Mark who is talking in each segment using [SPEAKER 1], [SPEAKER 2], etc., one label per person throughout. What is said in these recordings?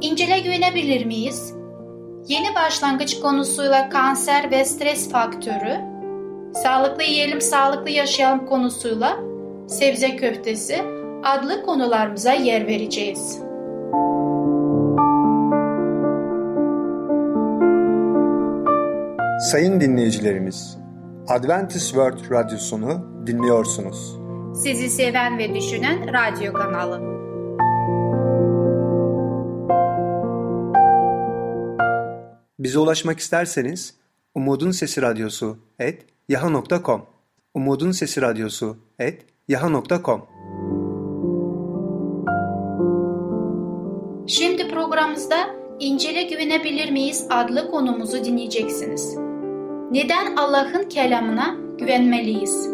[SPEAKER 1] İncil'e güvenebilir miyiz? Yeni başlangıç konusuyla kanser ve stres faktörü, sağlıklı yiyelim, sağlıklı yaşayalım konusuyla sebze köftesi adlı konularımıza yer vereceğiz.
[SPEAKER 2] Sayın dinleyicilerimiz, Adventist World Radyosunu dinliyorsunuz.
[SPEAKER 1] Sizi seven ve düşünen radyo kanalı.
[SPEAKER 2] Bize ulaşmak isterseniz Umutun Sesi Radyosu et yaha.com Umutun Sesi Radyosu et yaha.com
[SPEAKER 1] Şimdi programımızda İncil'e güvenebilir miyiz adlı konumuzu dinleyeceksiniz. Neden Allah'ın kelamına güvenmeliyiz?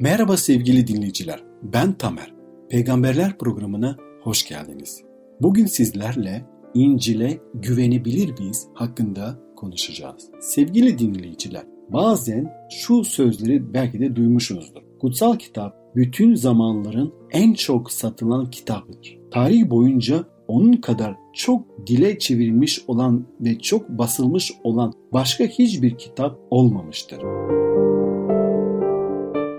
[SPEAKER 3] Merhaba sevgili dinleyiciler. Ben Tamer. Peygamberler programına hoş geldiniz. Bugün sizlerle İncil'e güvenebilir miyiz hakkında konuşacağız. Sevgili dinleyiciler, bazen şu sözleri belki de duymuşsunuzdur. Kutsal kitap bütün zamanların en çok satılan kitabıdır. Tarih boyunca onun kadar çok dile çevrilmiş olan ve çok basılmış olan başka hiçbir kitap olmamıştır.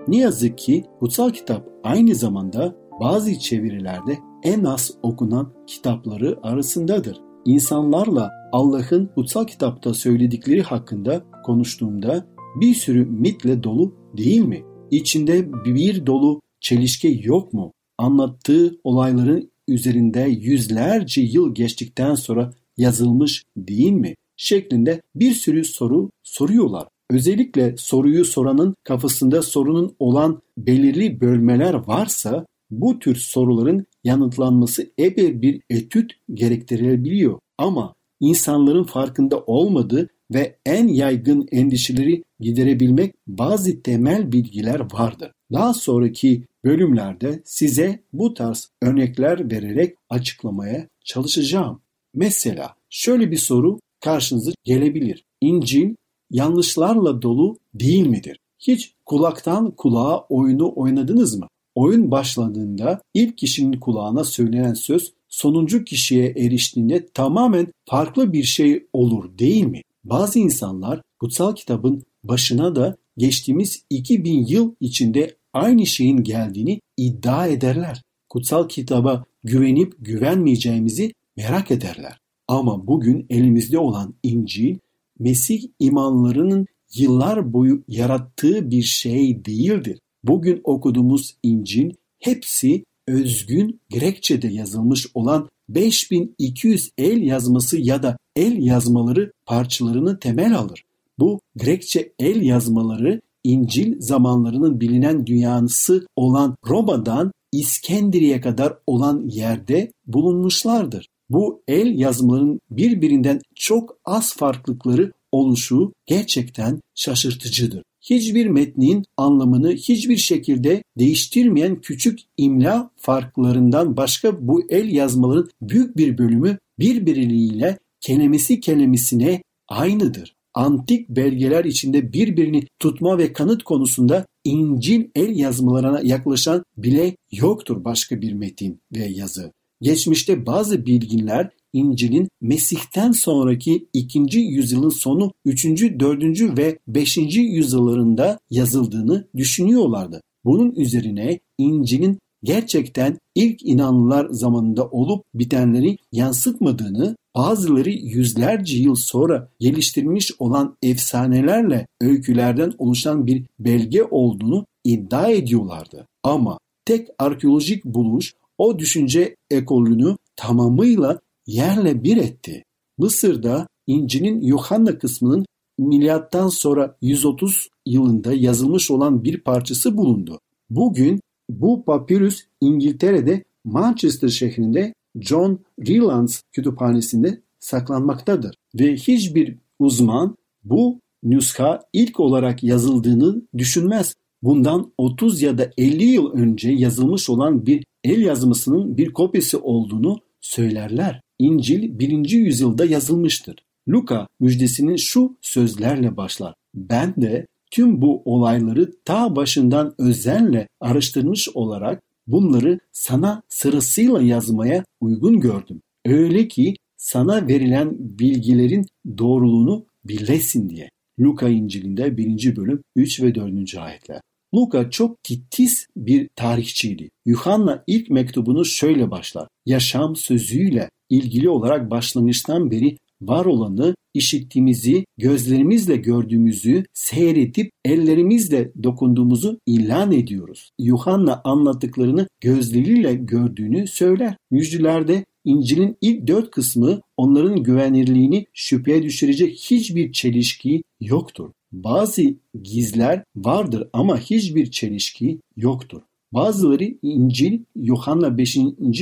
[SPEAKER 3] Ne yazık ki kutsal kitap aynı zamanda bazı çevirilerde en az okunan kitapları arasındadır. İnsanlarla Allah'ın kutsal kitapta söyledikleri hakkında konuştuğumda bir sürü mitle dolu değil mi? İçinde bir dolu çelişki yok mu? Anlattığı olayların üzerinde yüzlerce yıl geçtikten sonra yazılmış değil mi? şeklinde bir sürü soru soruyorlar. Özellikle soruyu soranın kafasında sorunun olan belirli bölmeler varsa bu tür soruların yanıtlanması epey bir etüt gerektirebiliyor. Ama insanların farkında olmadığı ve en yaygın endişeleri giderebilmek bazı temel bilgiler vardır. Daha sonraki bölümlerde size bu tarz örnekler vererek açıklamaya çalışacağım. Mesela şöyle bir soru karşınıza gelebilir. İncil yanlışlarla dolu değil midir? Hiç kulaktan kulağa oyunu oynadınız mı? Oyun başladığında ilk kişinin kulağına söylenen söz sonuncu kişiye eriştiğinde tamamen farklı bir şey olur değil mi? Bazı insanlar kutsal kitabın başına da geçtiğimiz 2000 yıl içinde aynı şeyin geldiğini iddia ederler. Kutsal kitaba güvenip güvenmeyeceğimizi merak ederler. Ama bugün elimizde olan İncil, Mesih imanlarının yıllar boyu yarattığı bir şey değildir. Bugün okuduğumuz İncil hepsi özgün Grekçe'de yazılmış olan 5200 el yazması ya da el yazmaları parçalarını temel alır. Bu Grekçe el yazmaları İncil zamanlarının bilinen dünyası olan Roma'dan İskenderiye kadar olan yerde bulunmuşlardır. Bu el yazmaların birbirinden çok az farklılıkları oluşu gerçekten şaşırtıcıdır hiçbir metnin anlamını hiçbir şekilde değiştirmeyen küçük imla farklarından başka bu el yazmaların büyük bir bölümü birbirleriyle kelimesi kelimesine aynıdır. Antik belgeler içinde birbirini tutma ve kanıt konusunda İncil el yazmalarına yaklaşan bile yoktur başka bir metin ve yazı. Geçmişte bazı bilginler İncil'in Mesih'ten sonraki 2. yüzyılın sonu 3. 4. ve 5. yüzyıllarında yazıldığını düşünüyorlardı. Bunun üzerine İncil'in gerçekten ilk inanlılar zamanında olup bitenleri yansıtmadığını, bazıları yüzlerce yıl sonra geliştirilmiş olan efsanelerle öykülerden oluşan bir belge olduğunu iddia ediyorlardı. Ama tek arkeolojik buluş o düşünce ekolünü tamamıyla yerle bir etti. Mısır'da İncil'in Yuhanna kısmının milyattan sonra 130 yılında yazılmış olan bir parçası bulundu. Bugün bu papirüs İngiltere'de Manchester şehrinde John Rylands kütüphanesinde saklanmaktadır ve hiçbir uzman bu nüsha ilk olarak yazıldığını düşünmez. Bundan 30 ya da 50 yıl önce yazılmış olan bir el yazmasının bir kopyası olduğunu söylerler. İncil 1. yüzyılda yazılmıştır. Luka müjdesinin şu sözlerle başlar. Ben de tüm bu olayları ta başından özenle araştırmış olarak bunları sana sırasıyla yazmaya uygun gördüm. Öyle ki sana verilen bilgilerin doğruluğunu bilesin diye. Luka İncil'inde 1. bölüm 3 ve 4. ayetler. Luka çok titiz bir tarihçiydi. Yuhanna ilk mektubunu şöyle başlar. Yaşam sözüyle ilgili olarak başlangıçtan beri var olanı, işittiğimizi, gözlerimizle gördüğümüzü, seyredip ellerimizle dokunduğumuzu ilan ediyoruz. Yuhanna anlattıklarını gözleriyle gördüğünü söyler. Müjdelerde İncil'in ilk dört kısmı onların güvenirliğini şüpheye düşürecek hiçbir çelişki yoktur. Bazı gizler vardır ama hiçbir çelişki yoktur. Bazıları İncil Yuhanna 5.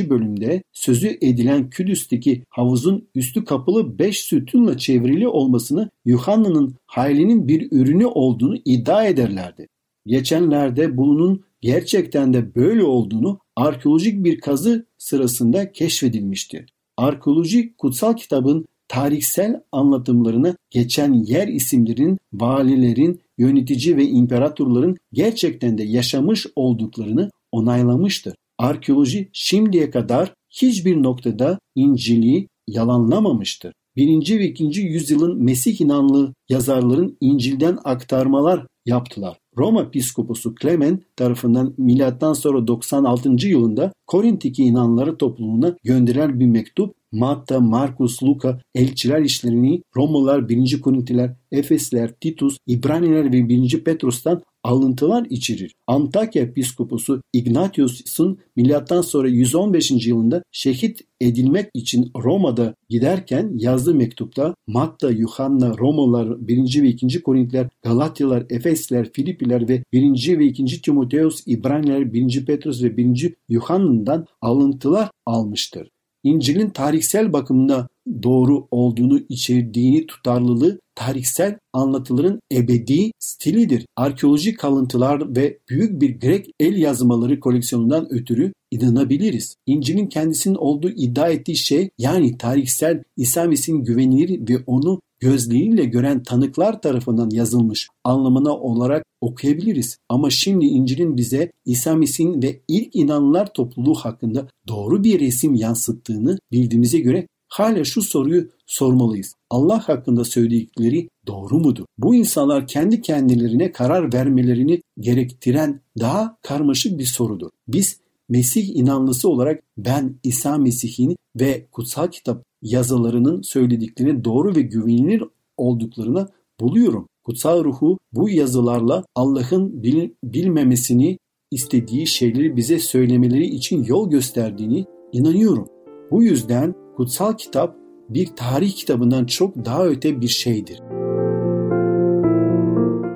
[SPEAKER 3] bölümde sözü edilen Kudüs'teki havuzun üstü kapalı 5 sütunla çevrili olmasını Yuhanna'nın haylinin bir ürünü olduğunu iddia ederlerdi. Geçenlerde bunun gerçekten de böyle olduğunu arkeolojik bir kazı sırasında keşfedilmişti. Arkeoloji kutsal kitabın tarihsel anlatımlarını geçen yer isimlerinin, valilerin, yönetici ve imparatorların gerçekten de yaşamış olduklarını onaylamıştır. Arkeoloji şimdiye kadar hiçbir noktada İncil'i yalanlamamıştır. 1. ve 2. yüzyılın Mesih inanlı yazarların İncil'den aktarmalar yaptılar. Roma Piskoposu Clement tarafından milattan sonra 96. yılında Korint'teki inanları topluluğuna gönderilen bir mektup Matta, Markus, Luka elçiler işlerini Romalılar, 1. Korintiler, Efesler, Titus, İbraniler ve 1. Petrus'tan alıntılar içerir. Antakya Piskoposu Ignatius'un milattan sonra 115. yılında şehit edilmek için Roma'da giderken yazdığı mektupta Matta, Yuhanna, Romalılar, 1. ve 2. Korintiler, Galatyalar, Efesler, Filipiler ve 1. ve 2. Timoteus, İbraniler, 1. Petrus ve 1. Yuhanna'dan alıntılar almıştır. İncil'in tarihsel bakımda doğru olduğunu içerdiğini tutarlılığı tarihsel anlatıların ebedi stilidir. Arkeolojik kalıntılar ve büyük bir Grek el yazmaları koleksiyonundan ötürü inanabiliriz. İncil'in kendisinin olduğu iddia ettiği şey yani tarihsel İsa Mesih'in güvenilir ve onu gözleriyle gören tanıklar tarafından yazılmış anlamına olarak okuyabiliriz. Ama şimdi İncil'in bize İsa Mesih'in ve ilk inananlar topluluğu hakkında doğru bir resim yansıttığını bildiğimize göre hala şu soruyu sormalıyız. Allah hakkında söyledikleri doğru mudur? Bu insanlar kendi kendilerine karar vermelerini gerektiren daha karmaşık bir sorudur. Biz Mesih inanlısı olarak ben İsa Mesih'in ve kutsal kitap yazılarının söylediklerini doğru ve güvenilir olduklarını buluyorum. Kutsal ruhu bu yazılarla Allah'ın bil, bilmemesini istediği şeyleri bize söylemeleri için yol gösterdiğini inanıyorum. Bu yüzden kutsal kitap bir tarih kitabından çok daha öte bir şeydir.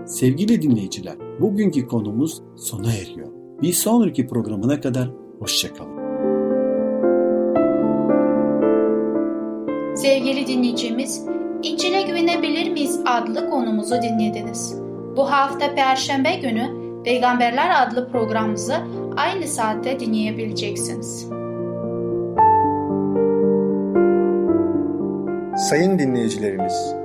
[SPEAKER 3] Sevgili dinleyiciler, bugünkü konumuz sona eriyor. Bir sonraki programına kadar hoşçakalın.
[SPEAKER 1] Sevgili dinleyicimiz, İncil'e güvenebilir miyiz adlı konumuzu dinlediniz. Bu hafta Perşembe günü Peygamberler adlı programımızı aynı saatte dinleyebileceksiniz.
[SPEAKER 2] Sayın dinleyicilerimiz,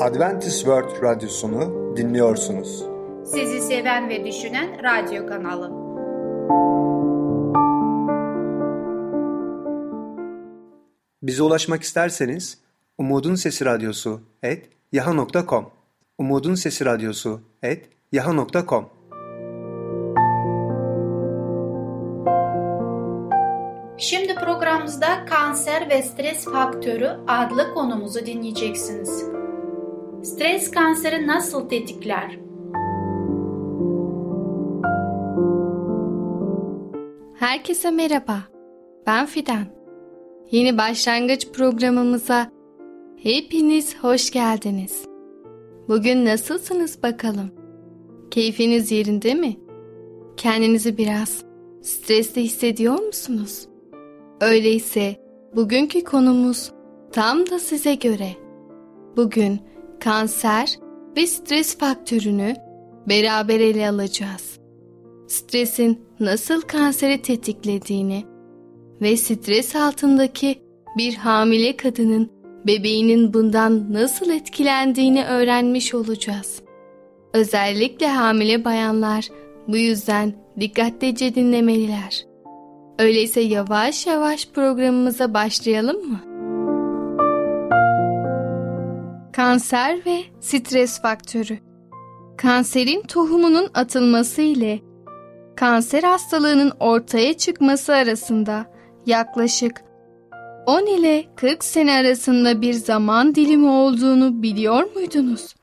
[SPEAKER 2] Adventist World Radyosunu dinliyorsunuz.
[SPEAKER 1] Sizi seven ve düşünen radyo kanalı.
[SPEAKER 2] Bize ulaşmak isterseniz Umutun Sesi Radyosu et yaha.com Umutun Sesi Radyosu et yaha.com
[SPEAKER 1] Şimdi programımızda kanser ve stres faktörü adlı konumuzu dinleyeceksiniz. Stres kanseri nasıl tetikler?
[SPEAKER 4] Herkese merhaba. Ben Fidan. Yeni başlangıç programımıza hepiniz hoş geldiniz. Bugün nasılsınız bakalım? Keyfiniz yerinde mi? Kendinizi biraz stresli hissediyor musunuz? Öyleyse bugünkü konumuz tam da size göre. Bugün kanser ve stres faktörünü beraber ele alacağız. Stresin nasıl kanseri tetiklediğini ve stres altındaki bir hamile kadının bebeğinin bundan nasıl etkilendiğini öğrenmiş olacağız. Özellikle hamile bayanlar bu yüzden dikkatlice dinlemeliler. Öyleyse yavaş yavaş programımıza başlayalım mı? Kanser ve stres faktörü Kanserin tohumunun atılması ile kanser hastalığının ortaya çıkması arasında yaklaşık 10 ile 40 sene arasında bir zaman dilimi olduğunu biliyor muydunuz?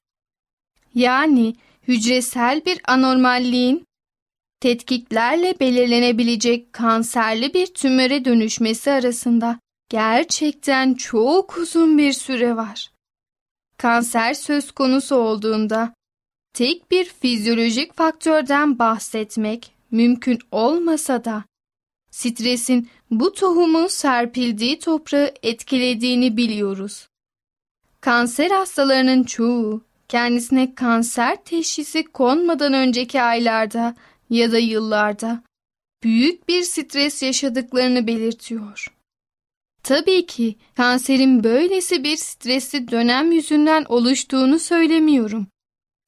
[SPEAKER 4] Yani hücresel bir anormalliğin tetkiklerle belirlenebilecek kanserli bir tümöre dönüşmesi arasında gerçekten çok uzun bir süre var. Kanser söz konusu olduğunda tek bir fizyolojik faktörden bahsetmek mümkün olmasa da stresin bu tohumun serpildiği toprağı etkilediğini biliyoruz. Kanser hastalarının çoğu kendisine kanser teşhisi konmadan önceki aylarda ya da yıllarda büyük bir stres yaşadıklarını belirtiyor. Tabii ki kanserin böylesi bir stresli dönem yüzünden oluştuğunu söylemiyorum.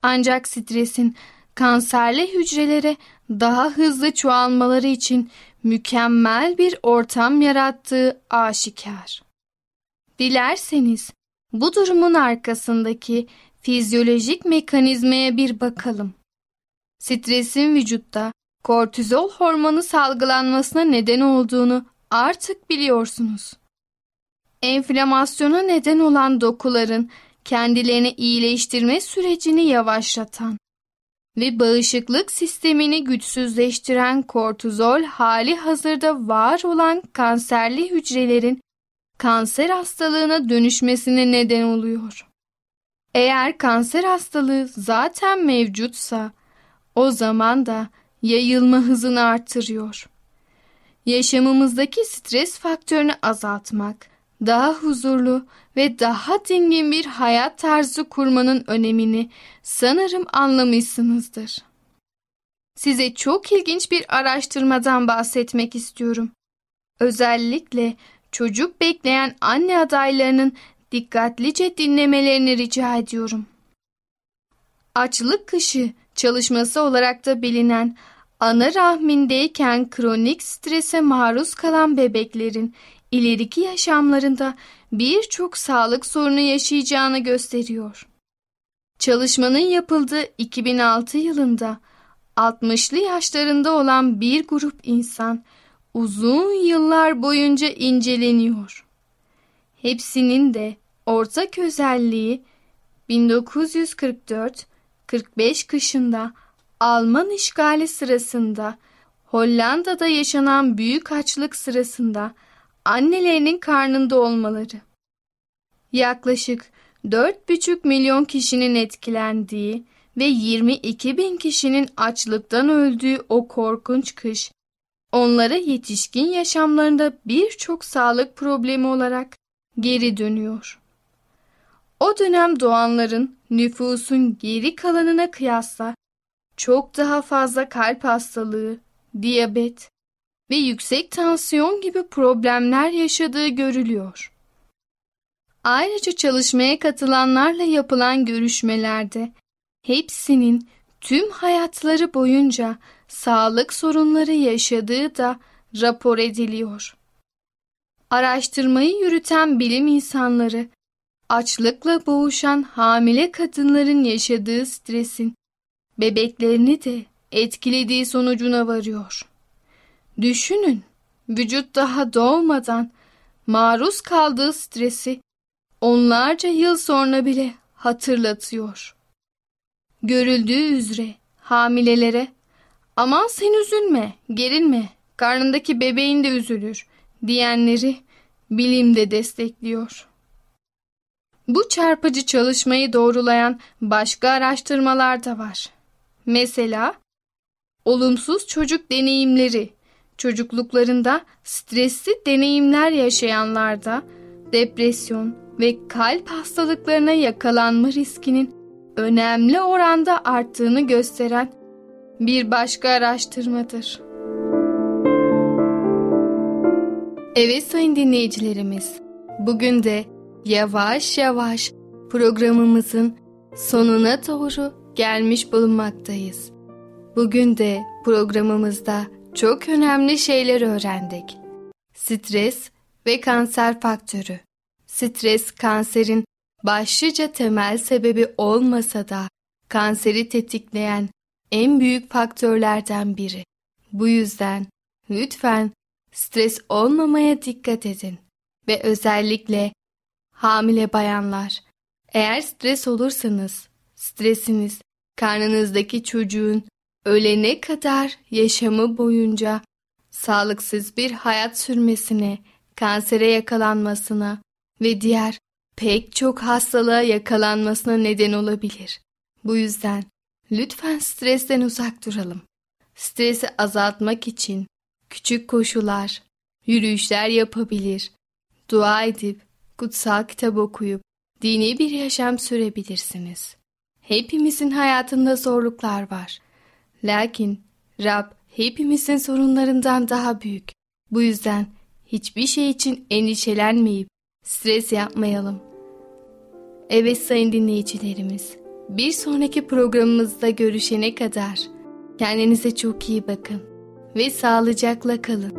[SPEAKER 4] Ancak stresin kanserli hücrelere daha hızlı çoğalmaları için mükemmel bir ortam yarattığı aşikar. Dilerseniz bu durumun arkasındaki fizyolojik mekanizmaya bir bakalım. Stresin vücutta kortizol hormonu salgılanmasına neden olduğunu artık biliyorsunuz. Enflamasyona neden olan dokuların kendilerini iyileştirme sürecini yavaşlatan ve bağışıklık sistemini güçsüzleştiren kortizol hali hazırda var olan kanserli hücrelerin kanser hastalığına dönüşmesine neden oluyor. Eğer kanser hastalığı zaten mevcutsa o zaman da yayılma hızını artırıyor. Yaşamımızdaki stres faktörünü azaltmak, daha huzurlu ve daha dingin bir hayat tarzı kurmanın önemini sanırım anlamışsınızdır. Size çok ilginç bir araştırmadan bahsetmek istiyorum. Özellikle çocuk bekleyen anne adaylarının dikkatlice dinlemelerini rica ediyorum. Açlık kışı çalışması olarak da bilinen ana rahmindeyken kronik strese maruz kalan bebeklerin ileriki yaşamlarında birçok sağlık sorunu yaşayacağını gösteriyor. Çalışmanın yapıldığı 2006 yılında 60'lı yaşlarında olan bir grup insan uzun yıllar boyunca inceleniyor. Hepsinin de ortak özelliği 1944-45 kışında Alman işgali sırasında Hollanda'da yaşanan büyük açlık sırasında annelerinin karnında olmaları. Yaklaşık 4,5 milyon kişinin etkilendiği ve 22 bin kişinin açlıktan öldüğü o korkunç kış, onlara yetişkin yaşamlarında birçok sağlık problemi olarak geri dönüyor. O dönem doğanların nüfusun geri kalanına kıyasla çok daha fazla kalp hastalığı, diyabet ve yüksek tansiyon gibi problemler yaşadığı görülüyor. Ayrıca çalışmaya katılanlarla yapılan görüşmelerde hepsinin tüm hayatları boyunca sağlık sorunları yaşadığı da rapor ediliyor. Araştırmayı yürüten bilim insanları açlıkla boğuşan hamile kadınların yaşadığı stresin bebeklerini de etkilediği sonucuna varıyor. Düşünün, vücut daha doğmadan maruz kaldığı stresi onlarca yıl sonra bile hatırlatıyor. Görüldüğü üzere hamilelere aman sen üzülme, gerilme, karnındaki bebeğin de üzülür diyenleri bilim de destekliyor. Bu çarpıcı çalışmayı doğrulayan başka araştırmalar da var. Mesela olumsuz çocuk deneyimleri çocukluklarında stresli deneyimler yaşayanlarda depresyon ve kalp hastalıklarına yakalanma riskinin önemli oranda arttığını gösteren bir başka araştırmadır. Evet sayın dinleyicilerimiz, bugün de yavaş yavaş programımızın sonuna doğru gelmiş bulunmaktayız. Bugün de programımızda çok önemli şeyler öğrendik. Stres ve kanser faktörü. Stres kanserin başlıca temel sebebi olmasa da kanseri tetikleyen en büyük faktörlerden biri. Bu yüzden lütfen stres olmamaya dikkat edin ve özellikle hamile bayanlar eğer stres olursanız stresiniz karnınızdaki çocuğun ölene kadar yaşamı boyunca sağlıksız bir hayat sürmesine, kansere yakalanmasına ve diğer pek çok hastalığa yakalanmasına neden olabilir. Bu yüzden lütfen stresten uzak duralım. Stresi azaltmak için küçük koşular, yürüyüşler yapabilir, dua edip, kutsal kitap okuyup, dini bir yaşam sürebilirsiniz. Hepimizin hayatında zorluklar var. Lakin Rab hepimizin sorunlarından daha büyük. Bu yüzden hiçbir şey için endişelenmeyip stres yapmayalım. Evet sayın dinleyicilerimiz, bir sonraki programımızda görüşene kadar kendinize çok iyi bakın ve sağlıcakla kalın.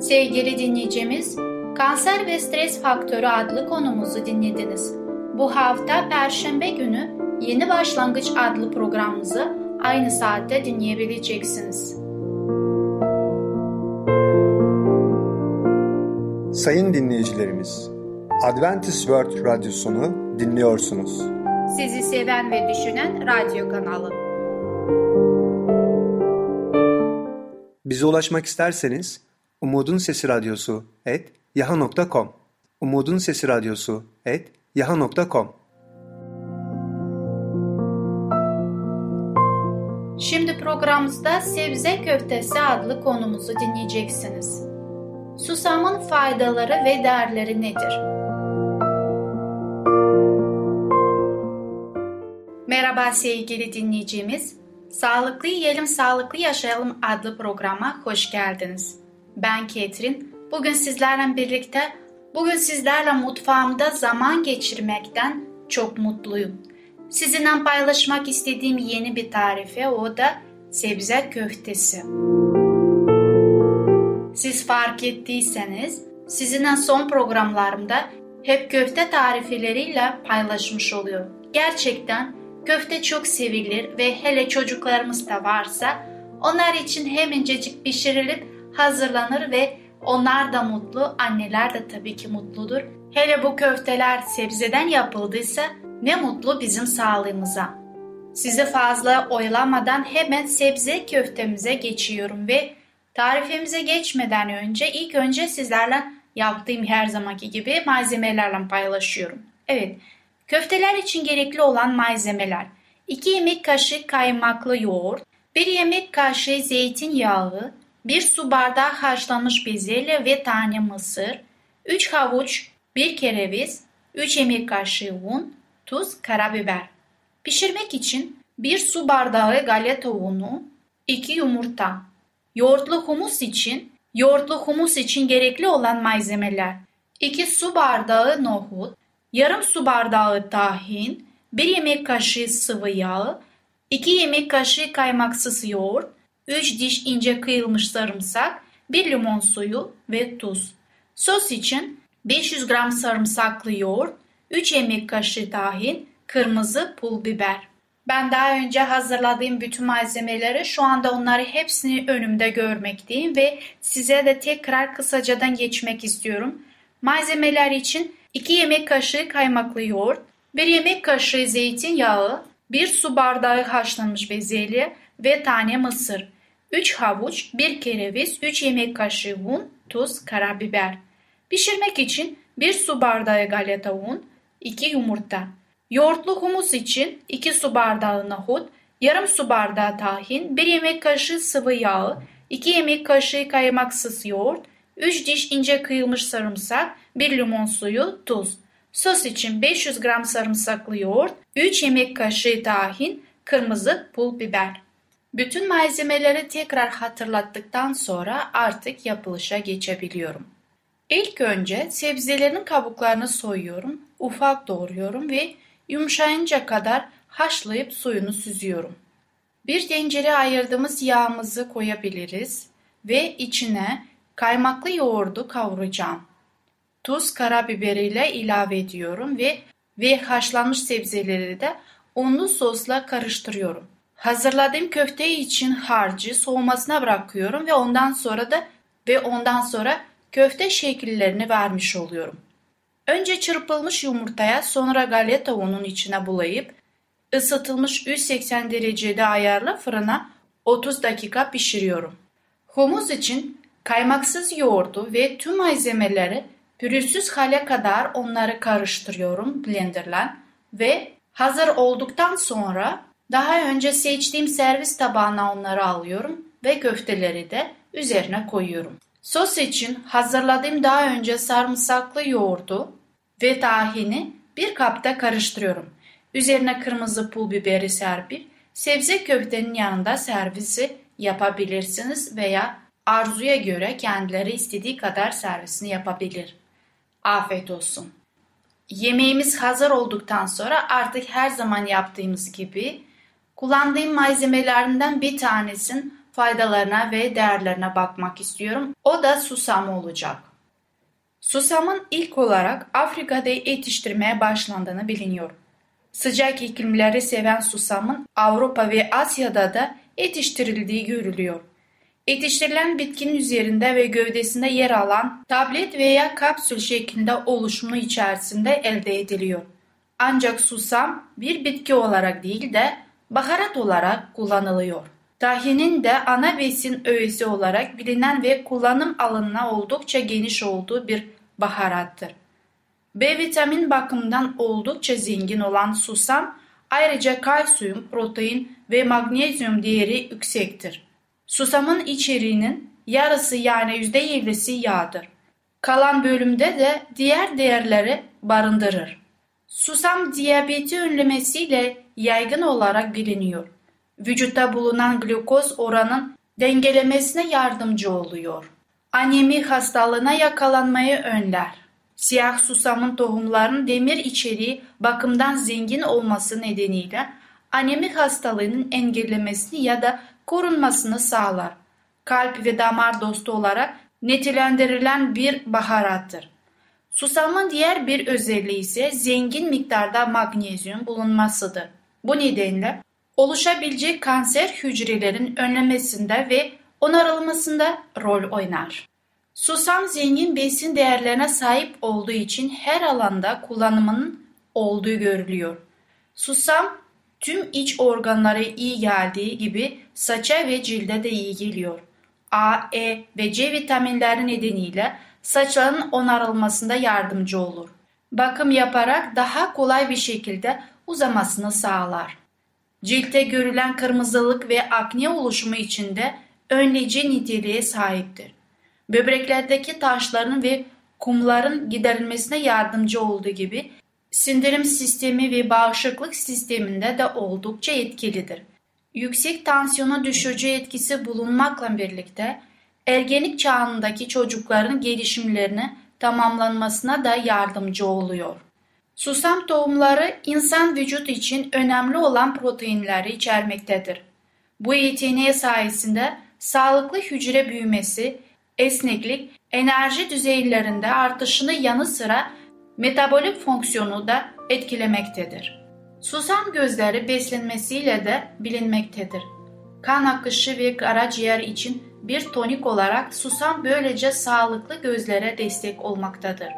[SPEAKER 1] Sevgili dinleyicimiz, Kanser ve Stres Faktörü adlı konumuzu dinlediniz. Bu hafta Perşembe günü Yeni Başlangıç adlı programımızı aynı saatte dinleyebileceksiniz.
[SPEAKER 2] Sayın dinleyicilerimiz, Adventist World Radyosunu dinliyorsunuz.
[SPEAKER 1] Sizi seven ve düşünen radyo kanalı.
[SPEAKER 2] Bize ulaşmak isterseniz Umutun Sesi Radyosu et yaha.com Umutun Sesi Radyosu et yaha.com
[SPEAKER 1] Şimdi programımızda sebze köftesi adlı konumuzu dinleyeceksiniz. Susamın faydaları ve değerleri nedir? Merhaba sevgili dinleyicimiz. Sağlıklı Yiyelim Sağlıklı Yaşayalım adlı programa hoş geldiniz. Ben Ketrin. Bugün sizlerle birlikte, bugün sizlerle mutfağımda zaman geçirmekten çok mutluyum. Sizinle paylaşmak istediğim yeni bir tarife o da sebze köftesi. Siz fark ettiyseniz sizinle son programlarımda hep köfte tarifleriyle paylaşmış oluyorum. Gerçekten köfte çok sevilir ve hele çocuklarımız da varsa onlar için hemencecik pişirilip hazırlanır ve onlar da mutlu, anneler de tabii ki mutludur. Hele bu köfteler sebzeden yapıldıysa ne mutlu bizim sağlığımıza. Sizi fazla oyalamadan hemen sebze köftemize geçiyorum ve tarifimize geçmeden önce ilk önce sizlerle yaptığım her zamanki gibi malzemelerle paylaşıyorum. Evet, köfteler için gerekli olan malzemeler 2 yemek kaşığı kaymaklı yoğurt, 1 yemek kaşığı zeytinyağı, 1 su bardağı haşlanmış bezelye ve tane mısır, 3 havuç, 1 kereviz, 3 yemek kaşığı un, tuz, karabiber. Pişirmek için 1 su bardağı galeta unu, 2 yumurta. Yoğurtlu humus için yoğurtlu humus için gerekli olan malzemeler 2 su bardağı nohut, yarım su bardağı tahin, 1 yemek kaşığı sıvı yağ, 2 yemek kaşığı kaymaksız yoğurt, 3 diş ince kıyılmış sarımsak, 1 limon suyu ve tuz. Sos için 500 gram sarımsaklı yoğurt, 3 yemek kaşığı tahin, kırmızı pul biber. Ben daha önce hazırladığım bütün malzemeleri şu anda onları hepsini önümde görmekteyim ve size de tekrar kısacadan geçmek istiyorum. Malzemeler için 2 yemek kaşığı kaymaklı yoğurt, 1 yemek kaşığı zeytinyağı, 1 su bardağı haşlanmış bezelye ve tane mısır, 3 havuç, 1 kereviz, 3 yemek kaşığı un, tuz, karabiber. Pişirmek için 1 su bardağı galeta un, 2 yumurta. Yoğurtlu humus için 2 su bardağı nohut, yarım su bardağı tahin, 1 yemek kaşığı sıvı yağ, 2 yemek kaşığı kaymaksız yoğurt, 3 diş ince kıyılmış sarımsak, 1 limon suyu, tuz. Sos için 500 gram sarımsaklı yoğurt, 3 yemek kaşığı tahin, kırmızı pul biber. Bütün malzemeleri tekrar hatırlattıktan sonra artık yapılışa geçebiliyorum. İlk önce sebzelerin kabuklarını soyuyorum, ufak doğruyorum ve yumuşayınca kadar haşlayıp suyunu süzüyorum. Bir tencereye ayırdığımız yağımızı koyabiliriz ve içine kaymaklı yoğurdu kavuracağım. Tuz, karabiberiyle ilave ediyorum ve ve haşlanmış sebzeleri de unlu sosla karıştırıyorum. Hazırladığım köfte için harcı soğumasına bırakıyorum ve ondan sonra da ve ondan sonra köfte şekillerini vermiş oluyorum. Önce çırpılmış yumurtaya sonra galeta unun içine bulayıp ısıtılmış 180 derecede ayarlı fırına 30 dakika pişiriyorum. Humus için kaymaksız yoğurdu ve tüm malzemeleri pürüzsüz hale kadar onları karıştırıyorum blenderla ve hazır olduktan sonra daha önce seçtiğim servis tabağına onları alıyorum ve köfteleri de üzerine koyuyorum. Sos için hazırladığım daha önce sarımsaklı yoğurdu ve tahini bir kapta karıştırıyorum. Üzerine kırmızı pul biberi serpip sebze köftenin yanında servisi yapabilirsiniz veya arzuya göre kendileri istediği kadar servisini yapabilir. Afiyet olsun. Yemeğimiz hazır olduktan sonra artık her zaman yaptığımız gibi kullandığım malzemelerinden bir tanesinin faydalarına ve değerlerine bakmak istiyorum. O da susam olacak. Susamın ilk olarak Afrika'da yetiştirmeye başlandığını biliniyor. Sıcak iklimleri seven susamın Avrupa ve Asya'da da yetiştirildiği görülüyor. Yetiştirilen bitkinin üzerinde ve gövdesinde yer alan tablet veya kapsül şeklinde oluşumu içerisinde elde ediliyor. Ancak susam bir bitki olarak değil de baharat olarak kullanılıyor. Tahinin de ana besin öğesi olarak bilinen ve kullanım alanına oldukça geniş olduğu bir baharattır. B vitamin bakımından oldukça zengin olan susam ayrıca kalsiyum, protein ve magnezyum değeri yüksektir. Susamın içeriğinin yarısı yani %50'si yağdır. Kalan bölümde de diğer değerleri barındırır. Susam diyabeti önlemesiyle yaygın olarak biliniyor. Vücutta bulunan glukoz oranın dengelemesine yardımcı oluyor. Anemi hastalığına yakalanmayı önler. Siyah susamın tohumlarının demir içeriği bakımdan zengin olması nedeniyle anemi hastalığının engellemesini ya da korunmasını sağlar. Kalp ve damar dostu olarak netilendirilen bir baharattır. Susamın diğer bir özelliği ise zengin miktarda magnezyum bulunmasıdır. Bu nedenle oluşabilecek kanser hücrelerin önlemesinde ve onarılmasında rol oynar. Susam zengin besin değerlerine sahip olduğu için her alanda kullanımının olduğu görülüyor. Susam tüm iç organlara iyi geldiği gibi saça ve cilde de iyi geliyor. A, E ve C vitaminleri nedeniyle saçların onarılmasında yardımcı olur. Bakım yaparak daha kolay bir şekilde uzamasını sağlar. Ciltte görülen kırmızılık ve akne oluşumu içinde önleyici niteliğe sahiptir. Böbreklerdeki taşların ve kumların giderilmesine yardımcı olduğu gibi sindirim sistemi ve bağışıklık sisteminde de oldukça etkilidir. Yüksek tansiyonu düşürücü etkisi bulunmakla birlikte ergenlik çağındaki çocukların gelişimlerini tamamlanmasına da yardımcı oluyor. Susam tohumları insan vücut için önemli olan proteinleri içermektedir. Bu yeteneği sayesinde sağlıklı hücre büyümesi, esneklik, enerji düzeylerinde artışını yanı sıra metabolik fonksiyonu da etkilemektedir. Susam gözleri beslenmesiyle de bilinmektedir. Kan akışı ve karaciğer için bir tonik olarak susam böylece sağlıklı gözlere destek olmaktadır.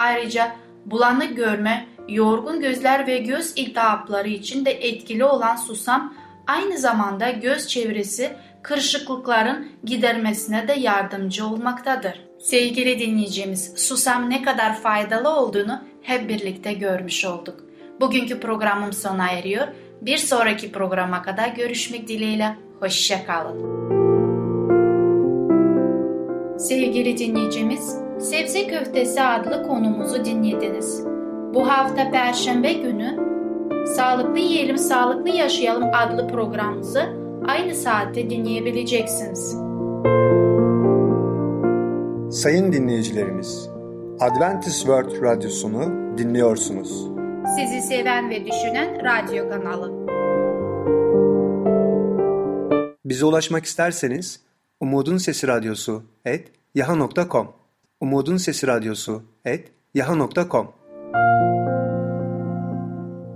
[SPEAKER 1] Ayrıca bulanık görme, yorgun gözler ve göz iltihapları için de etkili olan susam aynı zamanda göz çevresi kırışıklıkların gidermesine de yardımcı olmaktadır. Sevgili dinleyicimiz, susam ne kadar faydalı olduğunu hep birlikte görmüş olduk. Bugünkü programım sona eriyor. Bir sonraki programa kadar görüşmek dileğiyle. Hoşçakalın. Sevgili dinleyicimiz, Sebze Köftesi adlı konumuzu dinlediniz. Bu hafta Perşembe günü Sağlıklı Yiyelim Sağlıklı Yaşayalım adlı programımızı aynı saatte dinleyebileceksiniz.
[SPEAKER 2] Sayın dinleyicilerimiz, Adventist World Radyosunu dinliyorsunuz.
[SPEAKER 1] Sizi seven ve düşünen radyo kanalı.
[SPEAKER 2] Bize ulaşmak isterseniz Umutun Sesi Radyosu et yaha.com Umutun Sesi Radyosu et yaha.com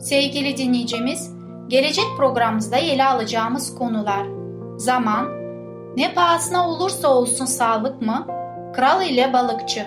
[SPEAKER 1] Sevgili dinleyicimiz, gelecek programımızda ele alacağımız konular Zaman, ne pahasına olursa olsun sağlık mı? Kral ile balıkçı.